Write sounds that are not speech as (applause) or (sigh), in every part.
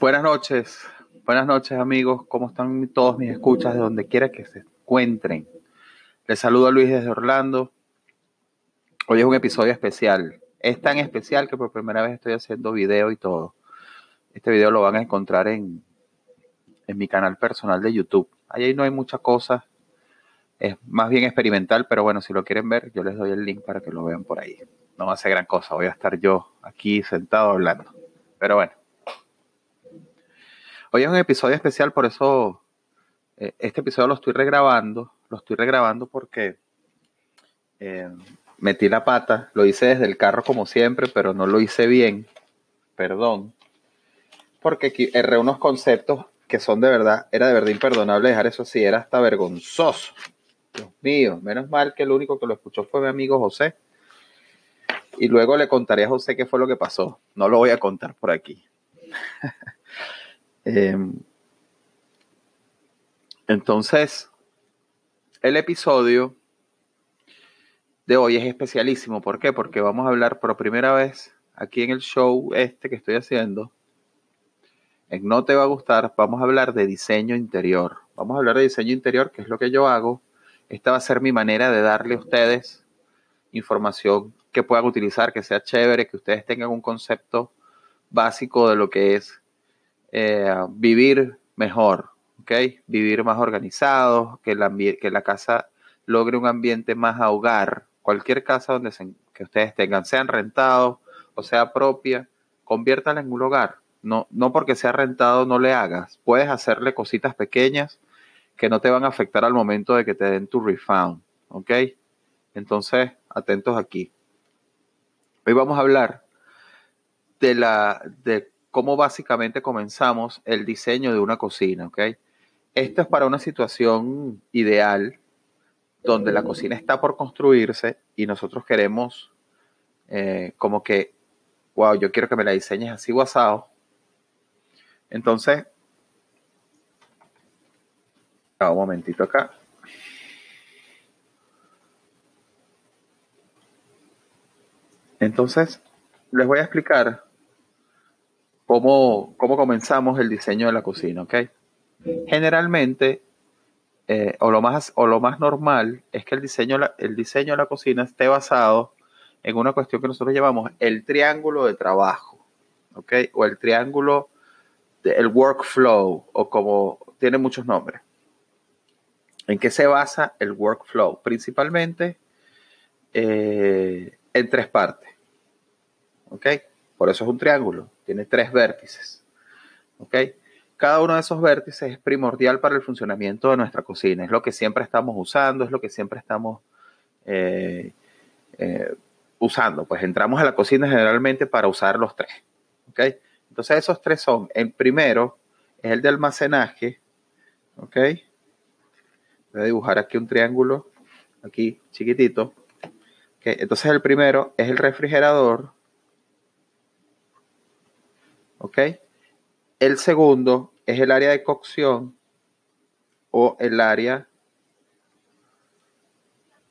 Buenas noches, buenas noches amigos, ¿cómo están todos mis escuchas de donde quiera que se encuentren? Les saludo a Luis desde Orlando. Hoy es un episodio especial. Es tan especial que por primera vez estoy haciendo video y todo. Este video lo van a encontrar en, en mi canal personal de YouTube. Ahí no hay mucha cosa. Es más bien experimental, pero bueno, si lo quieren ver, yo les doy el link para que lo vean por ahí. No va a ser gran cosa, voy a estar yo aquí sentado hablando. Pero bueno. Hoy es un episodio especial, por eso eh, este episodio lo estoy regrabando. Lo estoy regrabando porque eh, metí la pata. Lo hice desde el carro como siempre, pero no lo hice bien. Perdón. Porque erré unos conceptos que son de verdad, era de verdad imperdonable dejar eso así, era hasta vergonzoso. Dios mío, menos mal que el único que lo escuchó fue mi amigo José. Y luego le contaré a José qué fue lo que pasó. No lo voy a contar por aquí. (laughs) Em, entonces, el episodio de hoy es especialísimo. ¿Por qué? Porque vamos a hablar por primera vez aquí en el show este que estoy haciendo. En No Te Va a Gustar, vamos a hablar de diseño interior. Vamos a hablar de diseño interior, que es lo que yo hago. Esta va a ser mi manera de darle a ustedes información que puedan utilizar, que sea chévere, que ustedes tengan un concepto básico de lo que es eh, vivir mejor, ¿ok? Vivir más organizado, que, que la casa logre un ambiente más a hogar. Cualquier casa donde que ustedes tengan, sean rentados o sea propia, conviértala en un hogar. No, no porque sea rentado no le hagas. Puedes hacerle cositas pequeñas que no te van a afectar al momento de que te den tu refund, ¿ok? Entonces, atentos aquí. Hoy vamos a hablar de la de cómo básicamente comenzamos el diseño de una cocina, ¿ok? Esto es para una situación ideal donde la cocina está por construirse y nosotros queremos eh, como que, wow, yo quiero que me la diseñes así guasado. Entonces, un momentito acá. Entonces, les voy a explicar cómo, cómo comenzamos el diseño de la cocina, ¿ok? Generalmente, eh, o, lo más, o lo más normal es que el diseño, el diseño de la cocina esté basado en una cuestión que nosotros llamamos el triángulo de trabajo, ¿ok? O el triángulo, del workflow, o como tiene muchos nombres. ¿En qué se basa el workflow? Principalmente eh, en tres partes, ¿ok? Por eso es un triángulo, tiene tres vértices. Cada uno de esos vértices es primordial para el funcionamiento de nuestra cocina. Es lo que siempre estamos usando, es lo que siempre estamos eh, eh, usando. Pues entramos a la cocina generalmente para usar los tres. Entonces esos tres son, el primero es el de almacenaje. ¿Ok? Voy a dibujar aquí un triángulo, aquí chiquitito. ¿Okay? Entonces el primero es el refrigerador. El segundo es el área de cocción o el área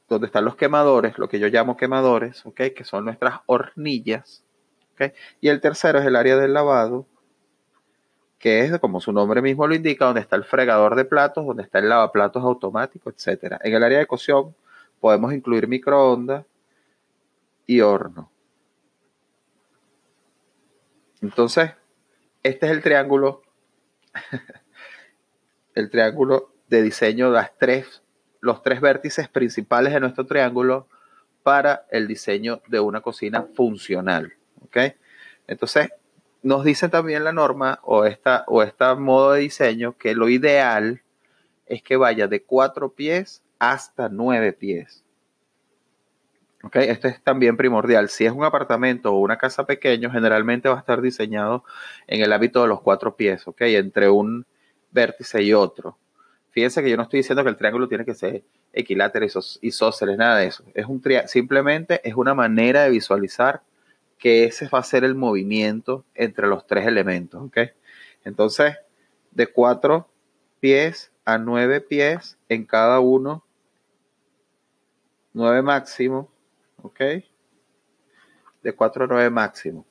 donde están los quemadores, lo que yo llamo quemadores, ¿ok? Que son nuestras hornillas. Y el tercero es el área del lavado, que es, como su nombre mismo lo indica, donde está el fregador de platos, donde está el lavaplatos automático, etc. En el área de cocción podemos incluir microondas y horno. Entonces, este es el triángulo, (laughs) el triángulo de diseño, las tres, los tres vértices principales de nuestro triángulo para el diseño de una cocina funcional. ¿ok? Entonces, nos dice también la norma o esta, o esta modo de diseño que lo ideal es que vaya de cuatro pies hasta nueve pies. Okay, esto es también primordial. Si es un apartamento o una casa pequeño, generalmente va a estar diseñado en el hábito de los cuatro pies, ¿ok? Entre un vértice y otro. Fíjense que yo no estoy diciendo que el triángulo tiene que ser equilátero y isósceles, nada de eso. Es un simplemente es una manera de visualizar que ese va a ser el movimiento entre los tres elementos, ¿ok? Entonces, de cuatro pies a nueve pies en cada uno, nueve máximo, ¿ok? De 4 a 9 máximo,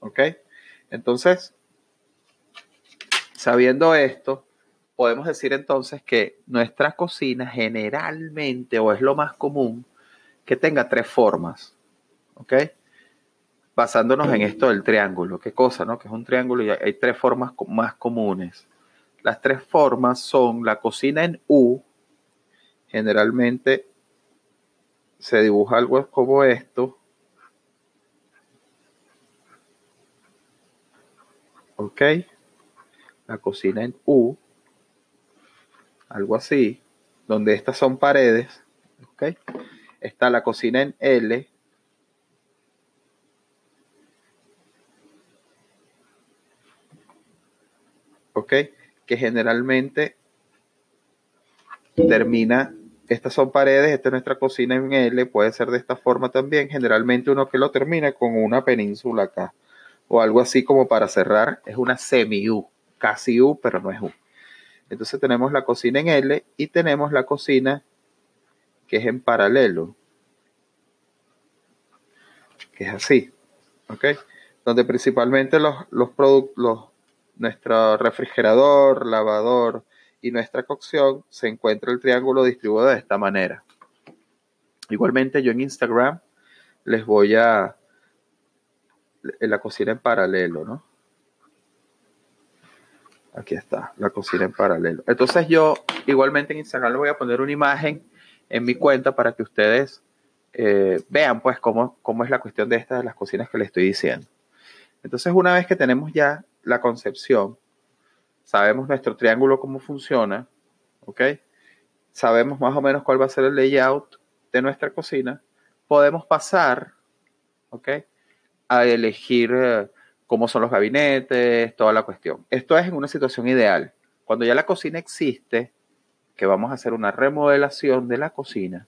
¿ok? Entonces, Sabiendo esto, podemos decir entonces que nuestra cocina generalmente, o es lo más común, que tenga tres formas. ¿Ok? Basándonos en esto del triángulo. ¿Qué cosa, no? Que es un triángulo y hay tres formas más comunes. Las tres formas son la cocina en U, generalmente se dibuja algo como esto. ¿Ok? La cocina en U, algo así, donde estas son paredes. ¿Ok? Está la cocina en L. ¿Ok? Que generalmente termina estas son paredes, esta es nuestra cocina en L, puede ser de esta forma también. Generalmente uno que lo termina con una península acá o algo así como para cerrar, es una semi-U, casi U, pero no es U. Entonces tenemos la cocina en L y tenemos la cocina que es en paralelo, que es así, ¿ok? Donde principalmente los, los productos, nuestro refrigerador, lavador, y nuestra cocción se encuentra el triángulo distribuido de esta manera. Igualmente yo en Instagram les voy a la cocina en paralelo, ¿no? Aquí está, la cocina en paralelo. Entonces yo igualmente en Instagram les voy a poner una imagen en mi cuenta para que ustedes eh, vean pues cómo, cómo es la cuestión de estas de las cocinas que les estoy diciendo. Entonces una vez que tenemos ya la concepción sabemos nuestro triángulo cómo funciona, ¿ok? Sabemos más o menos cuál va a ser el layout de nuestra cocina, podemos pasar, ¿ok? A elegir eh, cómo son los gabinetes, toda la cuestión. Esto es en una situación ideal. Cuando ya la cocina existe, que vamos a hacer una remodelación de la cocina,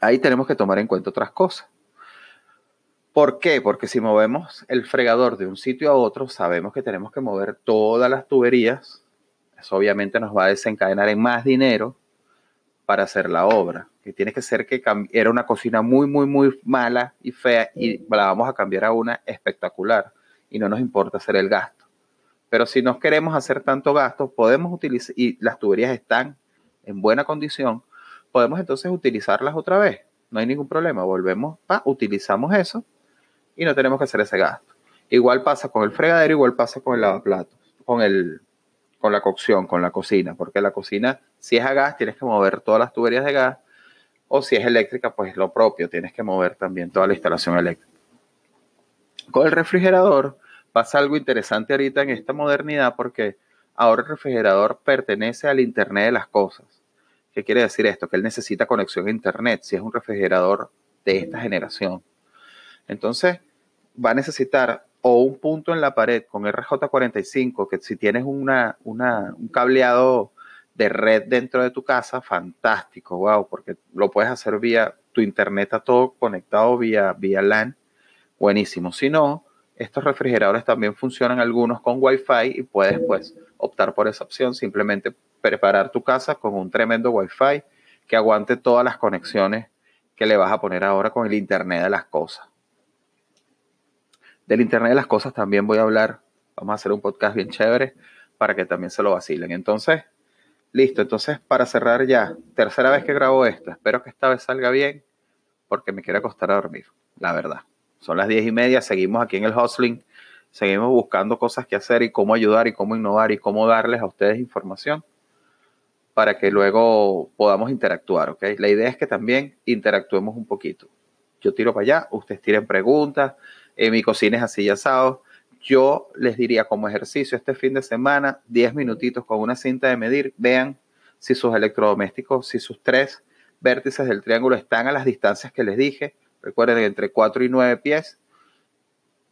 ahí tenemos que tomar en cuenta otras cosas. ¿Por qué? Porque si movemos el fregador de un sitio a otro, sabemos que tenemos que mover todas las tuberías. Eso obviamente nos va a desencadenar en más dinero para hacer la obra. Que tiene que ser que era una cocina muy, muy, muy mala y fea y la vamos a cambiar a una espectacular. Y no nos importa hacer el gasto. Pero si no queremos hacer tanto gasto, podemos utilizar, y las tuberías están en buena condición, podemos entonces utilizarlas otra vez. No hay ningún problema. Volvemos, a utilizamos eso y no tenemos que hacer ese gasto. Igual pasa con el fregadero, igual pasa con el lavaplatos, con el con la cocción, con la cocina, porque la cocina, si es a gas, tienes que mover todas las tuberías de gas, o si es eléctrica, pues lo propio, tienes que mover también toda la instalación eléctrica. Con el refrigerador pasa algo interesante ahorita en esta modernidad, porque ahora el refrigerador pertenece al Internet de las cosas. ¿Qué quiere decir esto? Que él necesita conexión a Internet, si es un refrigerador de esta generación. Entonces, va a necesitar o un punto en la pared con RJ45, que si tienes una, un cableado de red dentro de tu casa, fantástico, wow, porque lo puedes hacer vía tu internet a todo conectado vía, vía LAN, buenísimo. Si no, estos refrigeradores también funcionan algunos con Wi-Fi y puedes pues optar por esa opción, simplemente preparar tu casa con un tremendo Wi-Fi que aguante todas las conexiones que le vas a poner ahora con el Internet de las cosas. Del Internet de las Cosas también voy a hablar. Vamos a hacer un podcast bien chévere para que también se lo vacilen. Entonces, listo. Entonces, para cerrar ya, tercera vez que grabo esto. Espero que esta vez salga bien porque me quiero acostar a dormir, la verdad. Son las diez y media, seguimos aquí en el hustling, seguimos buscando cosas que hacer y cómo ayudar y cómo innovar y cómo darles a ustedes información para que luego podamos interactuar, ¿ok? La idea es que también interactuemos un poquito. Yo tiro para allá, ustedes tiren preguntas, en mi cocina es así asado. Yo les diría como ejercicio este fin de semana, 10 minutitos con una cinta de medir, vean si sus electrodomésticos, si sus tres vértices del triángulo están a las distancias que les dije. Recuerden, entre 4 y 9 pies.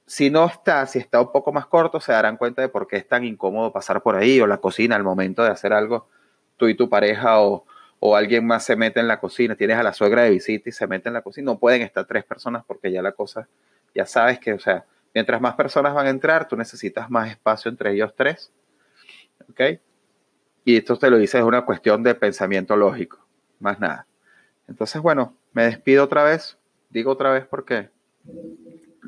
Si no está, si está un poco más corto, se darán cuenta de por qué es tan incómodo pasar por ahí o la cocina al momento de hacer algo, tú y tu pareja o, o alguien más se mete en la cocina, tienes a la suegra de visita y se mete en la cocina, no pueden estar tres personas porque ya la cosa ya sabes que, o sea, mientras más personas van a entrar, tú necesitas más espacio entre ellos tres. ¿Ok? Y esto te lo dice, es una cuestión de pensamiento lógico, más nada. Entonces, bueno, me despido otra vez. Digo otra vez porque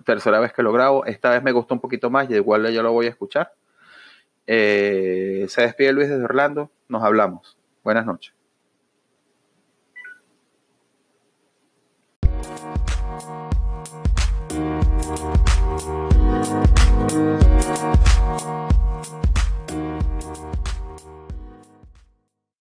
tercera vez que lo grabo. Esta vez me gustó un poquito más y igual yo lo voy a escuchar. Eh, se despide Luis desde Orlando. Nos hablamos. Buenas noches.